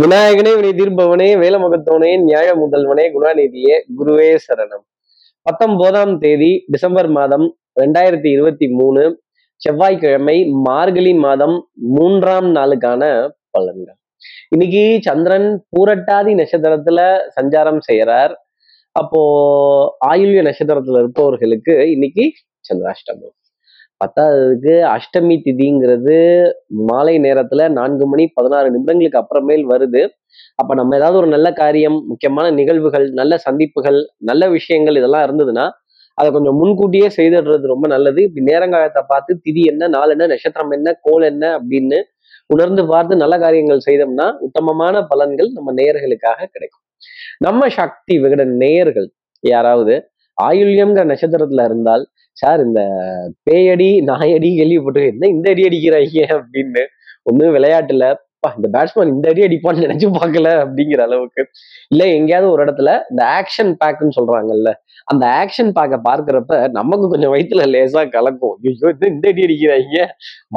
விநாயகனே வினை தீர்ப்பவனே வேலமுகத்தவனே நியாய முதல்வனே குணாநிதியே குருவே சரணம். பத்தொன்பதாம் தேதி டிசம்பர் மாதம் ரெண்டாயிரத்தி இருபத்தி மூணு செவ்வாய்க்கிழமை மார்கழி மாதம் மூன்றாம் நாளுக்கான பலன்கள். இன்னைக்கு சந்திரன் பூரட்டாதி நட்சத்திரத்துல சஞ்சாரம் செய்யறார் அப்போ ஆயுள்ய நட்சத்திரத்துல இருப்பவர்களுக்கு இன்னைக்கு சந்திராஷ்டமம். பத்தாவதுக்கு அஷ்டமி திதிங்கிறது மாலை நேரத்துல நான்கு மணி பதினாறு நிமிடங்களுக்கு அப்புறமேல் வருது. அப்ப நம்ம ஏதாவது ஒரு நல்ல காரியம் முக்கியமான நிகழ்வுகள் நல்ல சந்திப்புகள் நல்ல விஷயங்கள் இதெல்லாம் இருந்ததுன்னா அதை கொஞ்சம் முன்கூட்டியே செய்துடுறது ரொம்ப நல்லது. இப்படி நேரங்காலத்தை பார்த்து திதி என்ன நாள் என்ன நட்சத்திரம் என்ன கோல் என்ன அப்படின்னு உணர்ந்து பார்த்து நல்ல காரியங்கள் செய்தோம்னா உத்தமமான பலன்கள் நம்ம நேயர்களுக்காக கிடைக்கும். நம்ம சக்தி விகடன் நேயர்கள் யாராவது ஆயுள்யம்ங்கிற நட்சத்திரத்துல இருந்தால் சார் இந்த பேயடி நாயடி கேள்விப்பட்டு என்ன இந்த அடி அடிக்கிறாங்க அப்படின்னு. ஒன்றும் விளையாட்டுல இந்த பேட்ஸ்மேன் இந்த அடி அடிப்பான்னு நினைச்சு பார்க்கல அப்படிங்கிற அளவுக்கு. இல்ல எங்கேயாவது ஒரு இடத்துல இந்த ஆக்ஷன் பேக்குன்னு சொல்றாங்கல்ல அந்த ஆக்ஷன் பேக்கை பார்க்குறப்ப நமக்கு கொஞ்சம் வயிற்றுல லேசா கலக்கும். ஐயோ இந்த இந்த அடி அடிக்கிறாங்க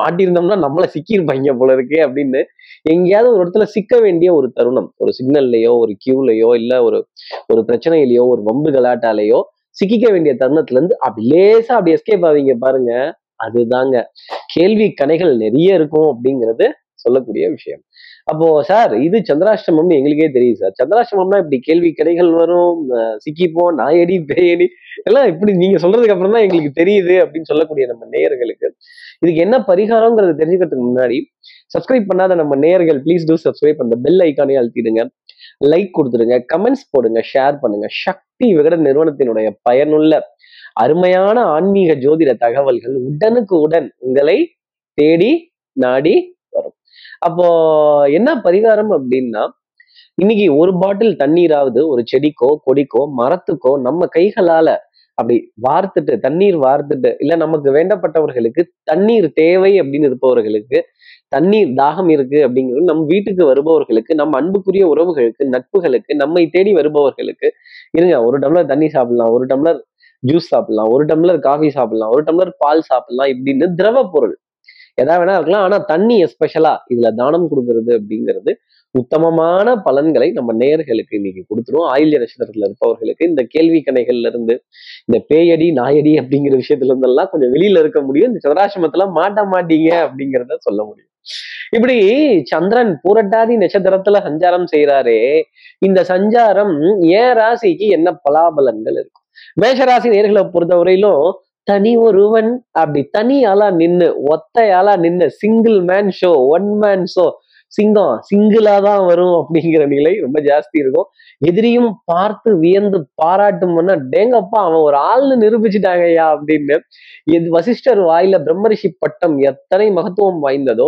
மாட்டியிருந்தோம்னா நம்மள சிக்கியிருப்பாங்க போல இருக்கே அப்படின்னு. எங்கேயாவது ஒரு இடத்துல சிக்க வேண்டிய ஒரு தருணம் ஒரு சிக்னல்லையோ ஒரு கியூலையோ இல்ல ஒரு ஒரு பிரச்சனையிலையோ ஒரு வம்பு கலாட்டாலேயோ சிக்கிக்க வேண்டிய தருணத்துல இருந்து அப்படி லேசா அப்படி எஸ்கேப் ஆவீங்க பாருங்க. அதுதாங்க. கேள்வி கணைகள் நிறைய இருக்கும் அப்படிங்கிறது சொல்லக்கூடிய விஷயம். அப்போ சார் இது சந்திராஷ்டமம்னு எங்களுக்கே தெரியும் சார். சந்திராஷ்டமம்னா இப்படி கேள்வி கடைகள் வரும் சிக்கிப்போம் நாயடி பேயடி எல்லாம் இப்படி நீங்க சொல்றதுக்கு அப்புறம் தான் எங்களுக்கு தெரியுது அப்படின்னு சொல்லக்கூடிய நம்ம நேயர்களுக்கு. இதுக்கு என்ன பரிகாரங்கிறத தெரிஞ்சுக்கிறதுக்கு முன்னாடி சப்ஸ்கிரைப் பண்ணாத நம்ம நேயர்கள் ப்ளீஸ் டூ சப்ஸ்கிரைப் அந்த பெல் ஐக்கானே அழுத்திடுங்க. லைக் கொடுத்துடுங்க கமெண்ட்ஸ் போடுங்க ஷேர் பண்ணுங்க. சக்தி விகடன் நிறுவனத்தினுடைய பயனுள்ள அருமையான ஆன்மீக ஜோதிட தகவல்கள் உடனுக்கு உடன் உங்களை தேடி நாடி அப்போ என்ன பரிகாரம் அப்படின்னா இன்னைக்கு ஒரு பாட்டில் தண்ணீராவது ஒரு செடிக்கோ கொடிக்கோ மரத்துக்கோ நம்ம கைகளால அப்படி வார்த்துட்டு தண்ணீர் வார்த்துட்டு இல்ல நமக்கு வேண்டப்பட்டவர்களுக்கு தண்ணீர் தேவை அப்படின்னு இருப்பவர்களுக்கு தண்ணீர் தாகம் இருக்கு அப்படிங்கிறது நம் வீட்டுக்கு வருபவர்களுக்கு நம்ம அன்புக்குரிய உறவுகளுக்கு நட்புகளுக்கு நம்மை தேடி வருபவர்களுக்கு இருங்க ஒரு டம்ளர் தண்ணி சாப்பிடலாம் ஒரு டம்ளர் ஜூஸ் சாப்பிடலாம் ஒரு டம்ளர் காஃபி சாப்பிடலாம் ஒரு டம்ளர் பால் சாப்பிடலாம் இப்படின்னு திரவ பொருள் எதா வேணா இருக்கலாம். ஆனா தண்ணி எஸ்பெஷலா இதுல தானம் கொடுக்கறது அப்படிங்கிறது உத்தமமான பலன்களை நம்ம நேயர்களுக்கு இன்னைக்கு கொடுத்துருவோம் ஆயில்ய நட்சத்திரத்துல இருப்பவர்களுக்கு இந்த கேள்வி கணைகள்ல இருந்து இந்த பேயடி நாயடி அப்படிங்கிற விஷயத்துல இருந்தெல்லாம் கொஞ்சம் வெளியில இருக்க முடியும். இந்த சந்திராசிரமத்துல மாட்ட மாட்டீங்க அப்படிங்கிறத சொல்ல முடியும். இப்படி சந்திரன் பூரட்டாதி நட்சத்திரத்துல சஞ்சாரம் செய்யறாரே இந்த சஞ்சாரம் ஏன் ராசிக்கு என்ன பலாபலன்கள் இருக்கும்? மேஷராசி நேர்களை பொறுத்தவரையிலும் தனி ஒருவன் அப்படி தனி ஆளா நின்னு ஒத்தையாளா நின்று single man show one man show சிங்கம் சிங்கிளா தான் வரும் அப்படிங்கிற நிலை ரொம்ப ஜாஸ்தி இருக்கும். எதிரியும் பார்த்து வியந்து பாராட்டும்னா டேங்கப்பா அவன் ஒரு ஆள்னு நிரூபிச்சுட்டாங்கய்யா அப்படின்னு. எது வசிஷ்டர் வாயில பிரம்மரிஷி பட்டம் எத்தனை மகத்துவம் வாய்ந்ததோ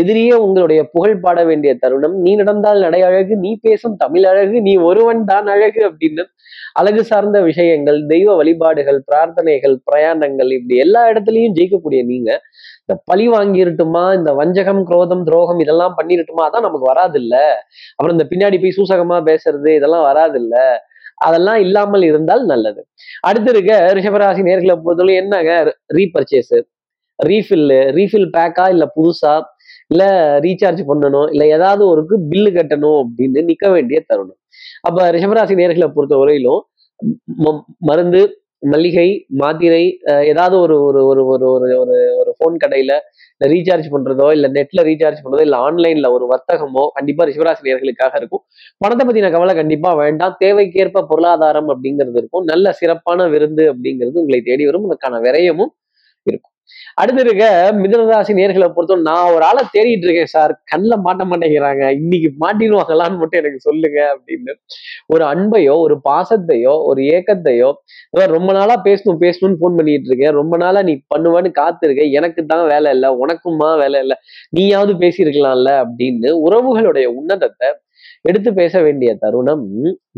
எதிரியே உங்களுடைய புகழ் பாட வேண்டிய தருணம். நீ நடந்தால் நடை அழகு நீ பேசும் தமிழ் அழகு நீ ஒருவன் தான் அழகு அப்படின்னு அழகு சார்ந்த விஷயங்கள் தெய்வ வழிபாடுகள் பிரார்த்தனைகள் பிரயாணங்கள் இப்படி எல்லா இடத்துலயும் ஜெயிக்கக்கூடிய நீங்க இந்த பழி வாங்கிருட்டுமா இந்த வஞ்சகம் குரோதம் துரோகம் இதெல்லாம் பண்ணிருட்டுமா அதான் நமக்கு வராது இல்ல அப்புறம் இந்த பின்னாடி போய் சூசகமா பேசுறது இதெல்லாம் வராது இல்ல அதெல்லாம் இல்லாமல் இருந்தால் நல்லது. அடுத்து இருக்க ரிஷபராசி நேர்களை பொறுத்தவரை என்னங்க? ரீபர்ச்சேஸ் ரீஃபில்லு ரீஃபில் பேக்கா இல்ல புதுசா? இல்லை ரீசார்ஜ் பண்ணணும் இல்லை ஏதாவது ஒருக்கு பில்லு கட்டணும் அப்படின்னு நிற்க வேண்டிய தருணம். அப்போ ரிஷபராசி நேர்களை பொறுத்த வரையிலும் ம- மருந்து மளிகை மாத்திரை ஏதாவது ஒரு ஒரு ஒரு ஒரு ஒரு ஒரு ஒரு ஃபோன் கடையில் இல்லை ரீசார்ஜ் பண்ணுறதோ இல்லை நெட்டில் ரீசார்ஜ் பண்ணுறதோ இல்லை ஆன்லைனில் ஒரு வர்த்தகமோ கண்டிப்பாக ரிஷபராசி நேர்களுக்காக இருக்கும். பணத்தை பற்றின கவலை கண்டிப்பாக வேண்டாம். தேவைக்கேற்ப பொருளாதாரம் அப்படிங்கிறது இருக்கும். நல்ல சிறப்பான விருந்து அப்படிங்கிறது உங்களை தேடி வரும். அதுக்கான விரயமும் அடுத்து இருக்க மிதனராசி நேர்களை பொறுத்தவரை நான் ஒரு ஆளை தேடிட்டு இருக்கேன் சார். கண்ணில் மாட்ட மாட்டேங்கிறாங்க. இன்னைக்கு மாட்டிடுவாங்களான்னு மட்டும் எனக்கு சொல்லுங்க அப்படின்னு. ஒரு அன்பையோ ஒரு பாசத்தையோ ஒரு ஏக்கத்தையோ ரொம்ப நாளா பேசணும் பேசணும்னு ஃபோன் பண்ணிட்டு இருக்கேன். ரொம்ப நாளா நீ பண்ணுவேன்னு காத்திருக்க. எனக்கு தான் வேலை இல்லை உனக்குமா வேலை இல்லை. நீயாவது பேசியிருக்கலாம்ல அப்படின்னு உறவுகளுடைய உன்னதத்தை எடுத்து பேச வேண்டிய தருணம்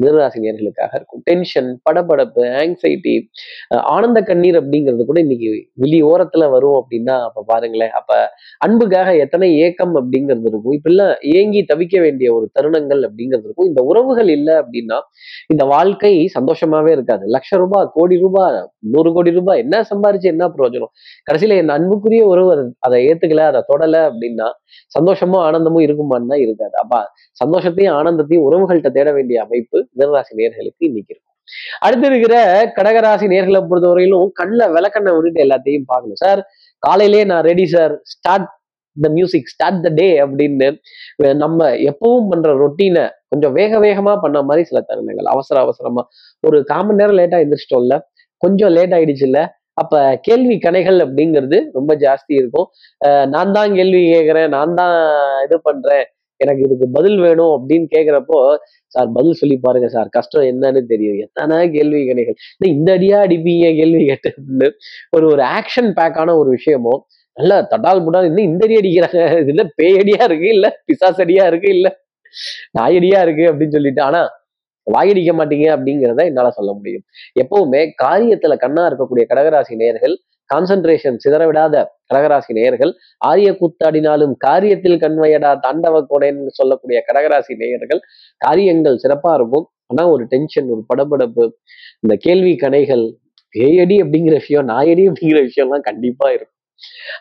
மிருகராசி நேர்களுக்காக இருக்கும். டென்ஷன் படபடப்பு ஆங்ஸைட்டி ஆனந்த கண்ணீர் அப்படிங்கிறது கூட இன்னைக்கு வெளி ஓரத்துல வரும் அப்படின்னா அப்ப பாருங்களேன். அப்ப அன்புக்காக எத்தனை ஏக்கம் அப்படிங்கிறது இருக்கும். இப்பெல்லாம் ஏங்கி தவிக்க வேண்டிய ஒரு தருணங்கள் அப்படிங்கிறது இருக்கும். இந்த உறவுகள் இல்லை அப்படின்னா இந்த வாழ்க்கை சந்தோஷமாவே இருக்காது. லட்ச ரூபாய் கோடி ரூபாய் நூறு கோடி ரூபாய் என்ன சம்பாரிச்சு என்ன பிரயோஜனம்? கடைசியில என் அன்புக்குரிய உறவு அதை- அதை ஏத்துக்கல அதை தொடல அப்படின்னா சந்தோஷமும் ஆனந்தமும் இருக்குமான்னு தான் இருக்காது. அப்ப சந்தோஷத்தையும் ஆனந்தத்தையும் உறவுகள்கிட்ட தேட வேண்டிய அமைப்பு மிதனராசி நேர்களுக்கு இன்னைக்கு இருக்கும். அடுத்து இருக்கிற கடகராசி நேர்களை பொறுத்தவரையிலும் கண்ணில் விளக்கண்ணை விட்டுட்டு எல்லாத்தையும் பார்க்கணும். சார் காலையிலே நான் ready sir start the music start the day அப்படின்னு நம்ம எப்பவும் பண்ற ரொட்டீனை கொஞ்சம் வேக வேகமா பண்ண மாதிரி சில தருணங்கள். அவசர அவசரமா. ஒரு கால் மணி நேரம் லேட்டா எந்திரிச்சிட்டோம்ல கொஞ்சம் லேட் ஆயிடுச்சுல்ல அப்ப கேள்வி கணைகள் அப்படிங்கிறது ரொம்ப ஜாஸ்தி இருக்கும். நான் தான் கேள்வி கேட்குறேன் நான் தான் இது பண்றேன் எனக்கு இதுக்கு பதில் வேணும் அப்படின்னு கேட்குறப்போ சார் பதில் சொல்லி பாருங்க சார். கஷ்டம் என்னன்னு தெரியும். எத்தனை கேள்வி கணைகள் இந்த அடியா அடிப்பீங்க? கேள்வி கேட்டு ஒரு ஒரு ஆக்ஷன் பேக்கான ஒரு விஷயமோ நல்ல தட்டால் புட்டால் இன்னும் இந்த அடி அடிக்கிறாங்க? இது பேயடியா இருக்கு? இல்ல பிசாசடியா இருக்கு? இல்ல நாயடியா இருக்கு? அப்படின்னு சொல்லிட்டு. ஆனா வாயடிக்க மாட்டீங்க அப்படிங்கிறத என்னால சொல்ல முடியும். எப்பவுமே காரியத்துல கண்ணா இருக்கக்கூடிய கடகராசி நேயர்கள் கான்சென்ட்ரேஷன் சிதறவிடாத கடகராசி நேயர்கள் ஆரிய கூத்தாடினாலும் காரியத்தில் கண்வையடா தாண்டவ கோடைன்னு சொல்லக்கூடிய கடகராசி நேயர்கள் காரியங்கள் சிறப்பா இருக்கும். ஆனா ஒரு டென்ஷன் ஒரு படபடப்பு இந்த கேள்வி கணைகள் பேயடி அப்படிங்கிற விஷயம் நாயடி அப்படிங்கிற விஷயம்லாம் கண்டிப்பா இருக்கும்.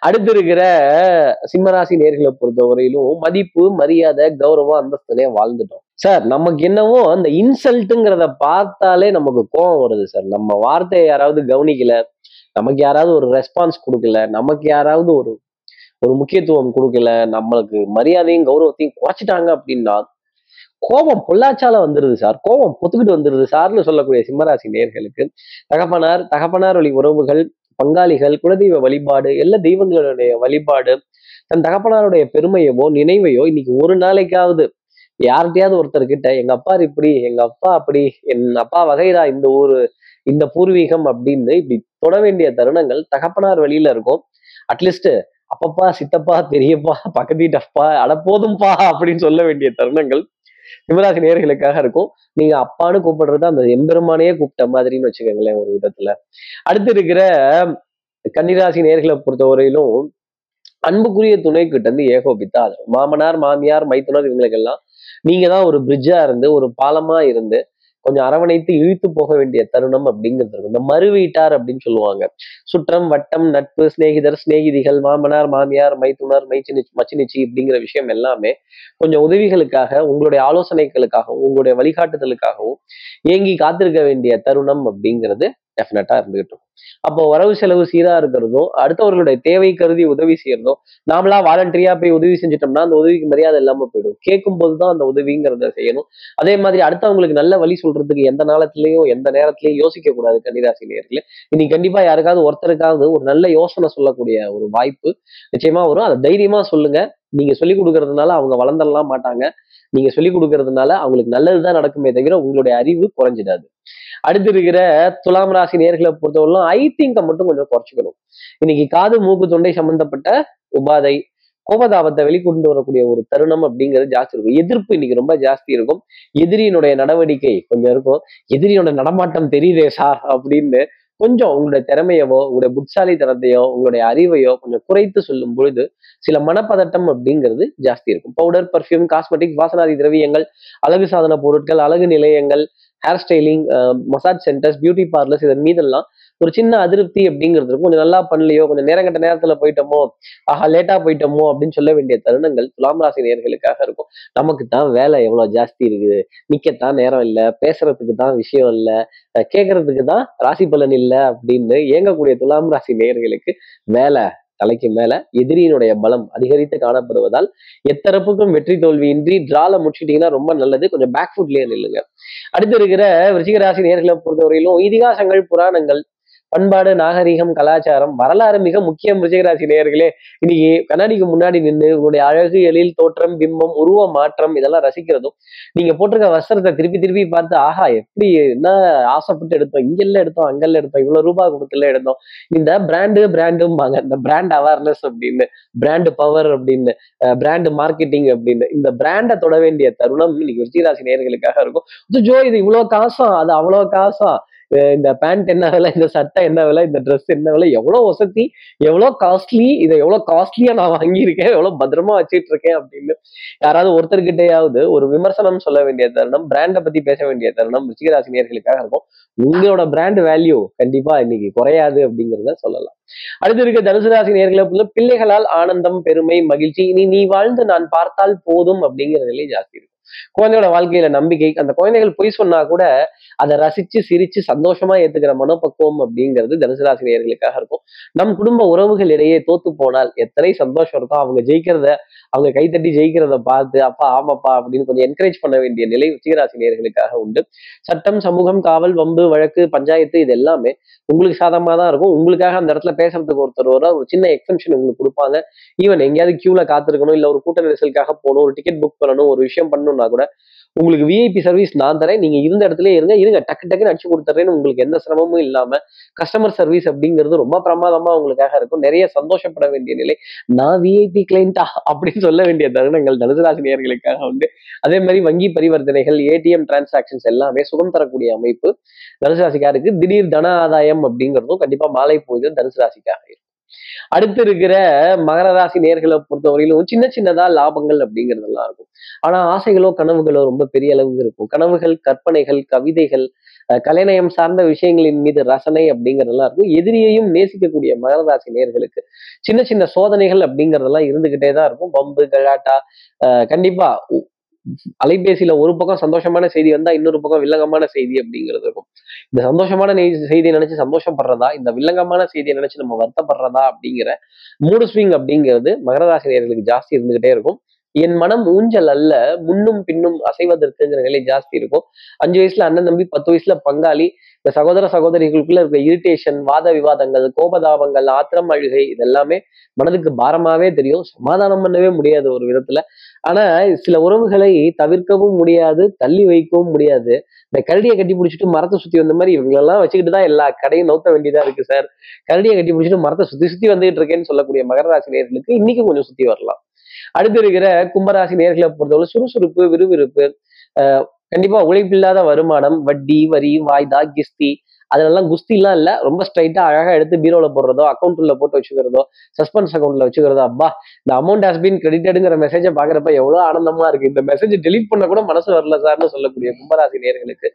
அடுத்து இருக்கிற சிம்மராசி நேர்களை பொறுத்தவரையிலும் மதிப்பு மரியாதை கௌரவம் அந்தஸ்துலயே வாழ்ந்துட்டோம். சார் நமக்கு என்னவோ அந்த இன்சல்ட்டுங்கிறத பார்த்தாலே நமக்கு கோபம் வருது சார். நம்ம வார்த்தையை யாராவது கவனிக்கல நமக்கு யாராவது ஒரு ரெஸ்பான்ஸ் கொடுக்கல நமக்கு யாராவது ஒரு ஒரு முக்கியத்துவம் கொடுக்கல நம்மளுக்கு மரியாதையும் கௌரவத்தையும் குறைச்சிட்டாங்க அப்படின்னா கோபம் பொள்ளாச்சால வந்துருது சார். கோபம் பொத்துக்கிட்டு வந்துருது சார்னு சொல்லக்கூடிய சிம்மராசி நேர்களுக்கு தகப்பனார் தகப்பனார் வழி உறவுகள் பங்காளிகள் குலதெய்வ வழிபாடு எல்லா தெய்வங்களுடைய வழிபாடு தன் தகப்பனாருடைய பெருமையவோ நினைவையோ இன்னைக்கு ஒரு நாளைக்காவது யார்கிட்டயாவது ஒருத்தர் கிட்ட எங்க அப்பா இப்படி எங்க அப்பா அப்படி என் அப்பா வகைரா இந்த ஊரு இந்த பூர்வீகம் அப்படின்னு இப்படி தொட வேண்டிய தருணங்கள் தகப்பனார் வழியில இருக்கும். அட்லீஸ்ட் அப்பப்பா சித்தப்பா பெரியப்பா பக்கத்து வீட்டப்பா அட போதும்பா அப்படின்னு சொல்ல வேண்டிய தருணங்கள் சிவராசி நேர்களுக்காக இருக்கும். நீங்க அப்பான்னு கூப்பிடுறது அந்த எம்பெருமானையே கூப்பிட்ட மாதிரின்னு வச்சுக்கோங்களேன் ஒரு விதத்துல. அடுத்து இருக்கிற கன்னிராசி நேர்களை பொறுத்தவரையிலும் அன்புக்குரிய துணை கிட்ட இருந்து ஏகோபித்தா மாமனார் மாமியார் மைத்துனர் இவங்களுக்கெல்லாம் நீங்க தான் ஒரு பிரிட்ஜா இருந்து ஒரு பாலமா இருந்து கொஞ்சம் அரவணைத்து இழுத்து போக வேண்டிய தருணம் அப்படிங்கிறது இருக்கும். இந்த மறுவீட்டார் அப்படின்னு சொல்லுவாங்க. சுற்றம் வட்டம் நட்பு சிநேகிதர் சிநேகிதிகள் மாமனார் மாமியார் மைத்துனர் மைச்சினிச்சி மச்சினிச்சி அப்படிங்கிற விஷயம் எல்லாமே கொஞ்சம் உதவிகளுக்காக உங்களுடைய ஆலோசனைகளுக்காகவும் உங்களுடைய வழிகாட்டுதலுக்காகவும் ஏங்கி காத்திருக்க வேண்டிய தருணம் அப்படிங்கிறது டெஃபினட்டா இருந்துகிட்டு இருக்கும். அப்போ வரவு செலவு சீரா இருக்கிறதும் அடுத்தவர்களுடைய தேவை கருதி உதவி செய்யறதும் நாமளா வாலண்டரியா போய் உதவி செஞ்சுட்டோம்னா அந்த உதவிக்கு மரியாதை இல்லாம போயிடும். கேட்கும் போதுதான் அந்த உதவிங்கிறத செய்யணும். அதே மாதிரி அடுத்தவங்களுக்கு நல்ல வழி சொல்றதுக்கு எந்த நாளத்திலையும் எந்த நேரத்திலையும் யோசிக்க கூடாது கன்னிராசி நேர்களே இன்னைக்கு கண்டிப்பா யாருக்காவது ஒருத்தருக்காவது ஒரு நல்ல யோசனை சொல்லக்கூடிய ஒரு வாய்ப்பு நிச்சயமா வரும். அதை தைரியமா சொல்லுங்க. நீங்க சொல்லி கொடுக்கறதுனால அவங்க வளர்ந்துடலாம் மாட்டாங்க. நீங்க சொல்லி கொடுக்கறதுனால அவங்களுக்கு நல்லதுதான் நடக்குமே தவிர உங்களுடைய அறிவு குறைஞ்சிடாது. அடுத்து இருக்கிற துலாம் ராசி நேர்களை பொறுத்தவரைக்கும் ஐ திங்கை மட்டும் கொஞ்சம் குறைச்சிக்கணும். இன்னைக்கு காது மூக்கு தொண்டை சம்பந்தப்பட்ட உபாதை கோபதாபத்தை வெளிக்கொண்டு வரக்கூடிய ஒரு தருணம் அப்படிங்கிறது ஜாஸ்தி இருக்கும். எதிர்ப்பு இன்னைக்கு ரொம்ப ஜாஸ்தி இருக்கும். எதிரியினுடைய நடவடிக்கை கொஞ்சம் இருக்கும். எதிரியோட நடமாட்டம் தெரியுதே சார் அப்படின்னு கொஞ்சம் உங்களுடைய திறமையவோ உங்களுடைய புட்சாலித்தனத்தையோ உங்களுடைய அறிவையோ கொஞ்சம் குறைத்து சொல்லும் பொழுது சில மனப்பதட்டம் அப்படிங்கிறது ஜாஸ்தி இருக்கும். பவுடர் பர்ஃப்யூம் காஸ்மெட்டிக் வாசனாதி திரவியங்கள் அழகு சாதன பொருட்கள் அழகு நிலையங்கள் hair styling massage centres beauty parlours இதன் மீதெல்லாம் ஒரு சின்ன அதிருப்தி அப்படிங்கிறது இருக்கும். கொஞ்சம் நல்லா பண்ணலையோ கொஞ்சம் நேரம் கட்ட நேரத்துல போயிட்டோமோ ஆஹா லேட்டா போயிட்டோமோ அப்படின்னு சொல்ல வேண்டிய தருணங்கள் துலாம் ராசி நேர்களுக்காக இருக்கும். நமக்கு தான் வேலை எவ்வளவு ஜாஸ்தி இருக்குது. நிக்கத்தான் நேரம் இல்லை. பேசுறதுக்கு தான் விஷயம் இல்லை. கேட்கறதுக்கு தான் ராசி பலன் இல்லை அப்படின்னு இயங்கக்கூடிய துலாம் ராசி நேர்களுக்கு வேலை தலைக்கு மேல எதிரியினுடைய பலம் அதிகரித்து காணப்படுவதால் எத்தரப்புக்கும் வெற்றி தோல்வியின்றி டிரால முடிச்சிட்டீங்கன்னா ரொம்ப நல்லது. கொஞ்சம் பேக் ஃபுட்லயே நில்லுங்க. அடுத்து இருக்கிற விருச்சிகராசி நேர்களை பொறுத்தவரையிலும் இதிகாசங்கள் புராணங்கள் பண்பாடு நாகரீகம் கலாச்சாரம் வரலாறு மிக முக்கியம். ரிஷிகராசி நேயர்களே இன்னைக்கு கண்ணாடிக்கு முன்னாடி நின்று உங்களுடைய அழகு எழில் தோற்றம் பிம்பம் உருவ மாற்றம் இதெல்லாம் ரசிக்கிறதும் நீங்க போட்டிருக்க வஸ்திரத்தை திருப்பி திருப்பி பார்த்து ஆஹா எப்படி என்ன ஆசைப்பட்டு எடுத்தோம்? இங்கெல்லாம் எடுத்தோம் அங்கெல்லாம் எடுத்தோம் இவ்வளவு ரூபாய் கொடுத்துல எடுத்தோம். இந்த பிராண்டு பிராண்டும்பாங்க இந்த பிராண்ட் அவேர்னஸ் அப்படின்னு பிராண்டு பவர் அப்படின்னு பிராண்டு மார்க்கெட்டிங் அப்படின்னு இந்த பிராண்டை தொட வேண்டிய தருணம் இன்னைக்கு ரிஷிகராசி நேயர்களுக்காக இருக்கும். ஜோ இது இவ்வளவு காசும் அது அவ்வளவு காசும் இந்த பேண்ட் என்ன விலை இந்த சட்டை என்ன விலை இந்த ட்ரெஸ் என்ன விலை எவ்வளோ வசதி எவ்வளோ காஸ்ட்லி இதை எவ்வளோ காஸ்ட்லியாக நான் வாங்கியிருக்கேன் எவ்வளோ பத்திரமா வச்சுட்டு இருக்கேன் அப்படின்னு யாராவது ஒருத்தர்கிட்டயாவது ஒரு விமர்சனம் சொல்ல வேண்டிய தருணம் பிராண்டை பற்றி பேச வேண்டிய தருணம் ருச்சிகராசி நேர்களுக்காக இருக்கும். உங்களோட பிராண்ட் வேல்யூ கண்டிப்பா இன்னைக்கு குறையாது அப்படிங்கிறத சொல்லலாம். அடுத்து இருக்க தனுசு ராசி நேர்களை பிள்ளைகளால் ஆனந்தம் பெருமை மகிழ்ச்சி இனி நீ வாழ்ந்து நான் பார்த்தால் போதும் அப்படிங்கிற நிலை ஜாஸ்தி இருக்கும். குழந்தையோட வாழ்க்கையில நம்பிக்கை அந்த குழந்தைகள் பொய் சொன்னா கூட அதை ரசிச்சு சிரிச்சு சந்தோஷமா ஏத்துக்கிற மனப்பக்குவம் அப்படிங்கிறது தனுசு ராசினியர்களுக்காக இருக்கும். நம் குடும்ப உறவுகள் இடையே தோத்து போனால் எத்தனை சந்தோஷம் இருக்கும் அவங்க ஜெயிக்கிறத அவங்க கைத்தட்டி ஜெயிக்கிறத பார்த்து அப்பா ஆமாப்பா அப்படின்னு கொஞ்சம் என்கரேஜ் பண்ண வேண்டிய நிலை உச்சிகராசி உண்டு. சட்டம் சமூகம் காவல் வம்பு வழக்கு பஞ்சாயத்து இது எல்லாமே உங்களுக்கு சாதகமா தான் இருக்கும். உங்களுக்காக அந்த இடத்துல பேசுறதுக்கு ஒருத்தர் வர ஒரு சின்ன எக்ஸம்ஷன் உங்களுக்கு கொடுப்பாங்க. ஈவன் எங்கேயாவது கியூல காத்திருக்கணும் இல்ல ஒரு கூட்ட நெரிசலுக்காக போகணும் ஒரு டிக்கெட் புக் பண்ணணும் ஒரு விஷயம் பண்ணணும்னா கூட உங்களுக்கு விஐபி சர்வீஸ் நான் தரேன். நீங்கள் இருந்த இடத்துல இருங்க. இருங்க. டக்கு டக்குன்னு அடிச்சு கொடுத்துட்றேன்னு உங்களுக்கு எந்த சிரமமும் இல்லாமல் கஸ்டமர் சர்வீஸ் அப்படிங்கிறது ரொம்ப பிரமாதமாக உங்களுக்காக இருக்கும். நிறைய சந்தோஷப்பட வேண்டிய நிலை. நான் விஐபி கிளைண்டா அப்படின்னு சொல்ல வேண்டிய தருணங்கள் தனுசு ராசி உண்டு. அதே மாதிரி வங்கி பரிவர்த்தனைகள் ஏடிஎம் டிரான்சாக்ஷன்ஸ் எல்லாமே சுகம் தரக்கூடிய அமைப்பு தனுசு ராசிக்காருக்கு திடீர் தன ஆதாயம் அப்படிங்கிறதும் கண்டிப்பாக மாலை போய்தான் தனுசு ராசிக்காக இருக்கும். அடுத்து இருக்கிற மகர ராசி நேர்களை பொறுத்தவரையிலும் சின்ன சின்னதா லாபங்கள் அப்படிங்கிறதெல்லாம் இருக்கும். ஆனா ஆசைகளோ கனவுகளோ ரொம்ப பெரிய அளவுக்கு இருக்கும். கனவுகள் கற்பனைகள் கவிதைகள் அஹ் கலைநயம் சார்ந்த விஷயங்களின் மீது ரசனை அப்படிங்கிறதெல்லாம் இருக்கும். எதிரியையும் நேசிக்கக்கூடிய மகர ராசி நேர்களுக்கு சின்ன சின்ன சோதனைகள் அப்படிங்கிறதெல்லாம் இருந்துகிட்டே தான் இருக்கும். பம்பு கலாட்டா அஹ் கண்டிப்பா உ- அலைபேசியில ஒரு பக்கம் சந்தோஷமான செய்தி வந்தா இன்னொரு பக்கம் வில்லங்கமான செய்தி அப்படிங்கிறது இருக்கும். இந்த சந்தோஷமான செய்தியை நினைச்சு சந்தோஷப்படுறதா இந்த வில்லங்கமான செய்தியை நினைச்சு நம்ம வருத்தப்படுறதா அப்படிங்கிற மூடு ஸ்விங் அப்படிங்கிறது மகர ஜாஸ்தி இருந்துகிட்டே இருக்கும். என் மனம் ஊஞ்சல் அல்ல முன்னும் பின்னும் அசைவதற்குங்கிற நிலை ஜாஸ்தி இருக்கும். அஞ்சு வயசுல அண்ணன் தம்பி பத்து வயசுல பங்காளி இந்த சகோதர சகோதரிகளுக்குள்ள இருக்க இரிட்டேஷன் வாத விவாதங்கள் கோபதாபங்கள் ஆத்திரம் அழுகை இதெல்லாமே மனதுக்கு பாரமாவே தெரியும். சமாதானம் பண்ணவே முடியாது ஒரு விதத்துல. ஆனா சில உறவுகளை தவிர்க்கவும் முடியாது தள்ளி வைக்கவும் முடியாது. இந்த கரடியை கட்டி பிடிச்சிட்டு மரத்தை சுத்தி வந்த மாதிரி இவங்களெல்லாம் வச்சுக்கிட்டு தான் எல்லா கடையும் நோத்த வேண்டியதா இருக்கு சார் கரடியை கட்டி பிடிச்சிட்டு மரத்தை சுத்தி சுத்தி வந்துகிட்டு இருக்கேன்னு சொல்லக்கூடிய மகர ராசி நேர்களுக்கு இன்னைக்கும் கொஞ்சம் சுத்தி வரலாம். அடுத்து இருக்கிற கும்பராசி நேர்களை பொறுத்தவரை சுறுசுறுப்பு விறுவிறுப்பு கண்டிப்பா உழைப்பில்லாத வருமானம் வட்டி வரி வாய்தா கிஸ்தி அதெல்லாம் குஸ்திலாம் இல்லை. ரொம்ப ஸ்ட்ரைட்டா அழகா எடுத்து பீரோல போடுறதோ அக்கௌண்ட்ல போட்டு வச்சுக்கிறதோ சஸ்பென்ஸ் அக்கௌண்ட்ல வச்சுக்கிறதோ அப்பா இந்த அமௌண்ட் ஹாஸ் பீன் கிரெடிட்டடுங்கிற மெசேஜை பாக்குறப்ப எவ்வளவு ஆனந்தமா இருக்கு. இந்த மெசேஜ் டெலீட் பண்ண கூட மனசு வரல சார்னு சொல்லக்கூடிய கும்பராசி நேர்களுக்கு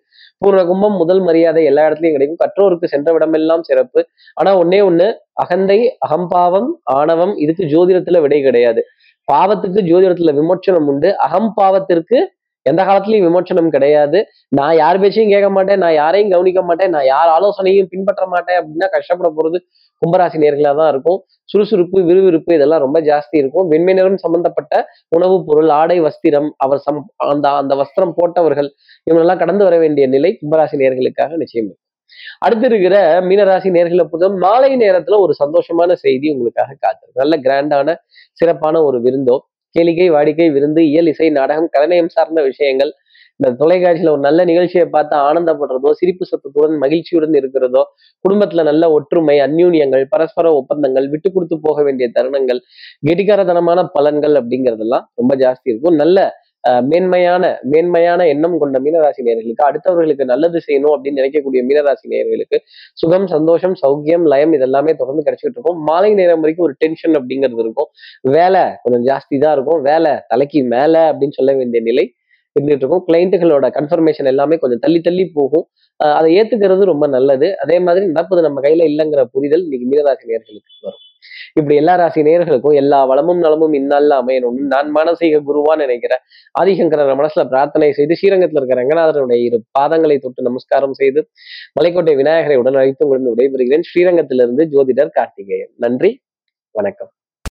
பூர்ண கும்பம் முதல் மரியாதை எல்லா இடத்துலையும் கிடைக்கும். கற்றோருக்கு சென்ற விடமெல்லாம் சிறப்பு. ஆனா ஒன்னே ஒண்ணு அகந்தை அகம்பாவம் ஆணவம் இதுக்கு ஜோதிடத்துல விடை கிடையாது. பாவத்துக்கு ஜோதிடத்துல விமோச்சனம் உண்டு. அகம்பாவத்திற்கு எந்த காலத்துலயும் விமர்சனம் கிடையாது. நான் யார் பேச்சையும் கேட்க மாட்டேன். நான் யாரையும் கவனிக்க மாட்டேன். நான் யார் ஆலோசனையும் பின்பற்ற மாட்டேன் அப்படின்னா கஷ்டப்பட போறது கும்பராசி நேர்களாக தான் இருக்கும். சுறுசுறுப்பு விறுவிறுப்பு இதெல்லாம் ரொம்ப ஜாஸ்தி இருக்கும். வெண்மையினரும் சம்பந்தப்பட்ட உணவுப் பொருள் ஆடை வஸ்திரம் அவர் சம் அந்த அந்த வஸ்திரம் போட்டவர்கள் இவங்களெல்லாம் கடந்து வர வேண்டிய நிலை கும்பராசி நேர்களுக்காக நிச்சயம் இருக்கும். அடுத்து இருக்கிற மீனராசி நேர்களை பொறுத்தவரை மாலை நேரத்துல ஒரு சந்தோஷமான செய்தி உங்களுக்காக காத்திருக்கு நல்ல கிராண்டான சிறப்பான ஒரு விருந்தோ கேளிக்கை வாடிக்கை விருந்து இயல் இசை நாடகம் கலைநயம் சார்ந்த விஷயங்கள். இந்த தொலைக்காட்சியில ஒரு நல்ல நிகழ்ச்சியை பார்த்து ஆனந்தப்படுறதோ சிரிப்பு சத்தத்துடன் மகிழ்ச்சியுடன் இருக்கிறதோ குடும்பத்துல நல்ல ஒற்றுமை அந்யூன்யங்கள் பரஸ்பர ஒப்பந்தங்கள் விட்டு கொடுத்து போக வேண்டிய தருணங்கள் கெட்டிக்காரத்தனமான பலன்கள் அப்படிங்கிறதெல்லாம் ரொம்ப ஜாஸ்தி இருக்கும். நல்ல மேன்மையான மேன்மையான எண்ணம் கொண்ட மீனராசி நேர்களுக்கு அடுத்தவர்களுக்கு நல்லது செய்யணும் அப்படின்னு நினைக்கக்கூடிய மீனராசி நேர்களுக்கு சுகம் சந்தோஷம் சௌக்கியம் லயம் இதெல்லாமே தொடர்ந்து கிடைச்சிட்டு இருக்கும். மாலை நேரம் வரைக்கும் ஒரு டென்ஷன் அப்படிங்கிறது இருக்கும். வேலை கொஞ்சம் ஜாஸ்தி தான் இருக்கும். வேலை தலைக்கு மேலே அப்படின்னு சொல்ல வேண்டிய நிலை இருந்துட்டு இருக்கும். கிளைண்ட்டுகளோட கன்ஃபர்மேஷன் எல்லாமே கொஞ்சம் தள்ளி தள்ளி போகும். அதை ஏத்துக்கிறது ரொம்ப நல்லது. அதே மாதிரி நடப்பது நம்ம கையில இல்லைங்கிற புரிதல் இன்னைக்கு மீனராசி நேர்களுக்கு வரும். இப்படி எல்லா ராசி நேர்களுக்கும் எல்லா வளமும் நலமும் இந்நாள்ல அமையணும்னு நான் மானசீக குருவான்னு நினைக்கிறேன். ஆதிசங்கரர் மனசுல பிரார்த்தனை செய்து ஸ்ரீரங்கத்துல இருக்கிற ரங்கநாதருடைய இரு பாதங்களை தொட்டு நமஸ்காரம் செய்து மலைக்கோட்டை விநாயகரை உடன் அழைத்து உங்களிடம் விடைபெறுகிறேன். ஸ்ரீரங்கத்திலிருந்து ஜோதிடர் கார்த்திகேயன். நன்றி. வணக்கம்.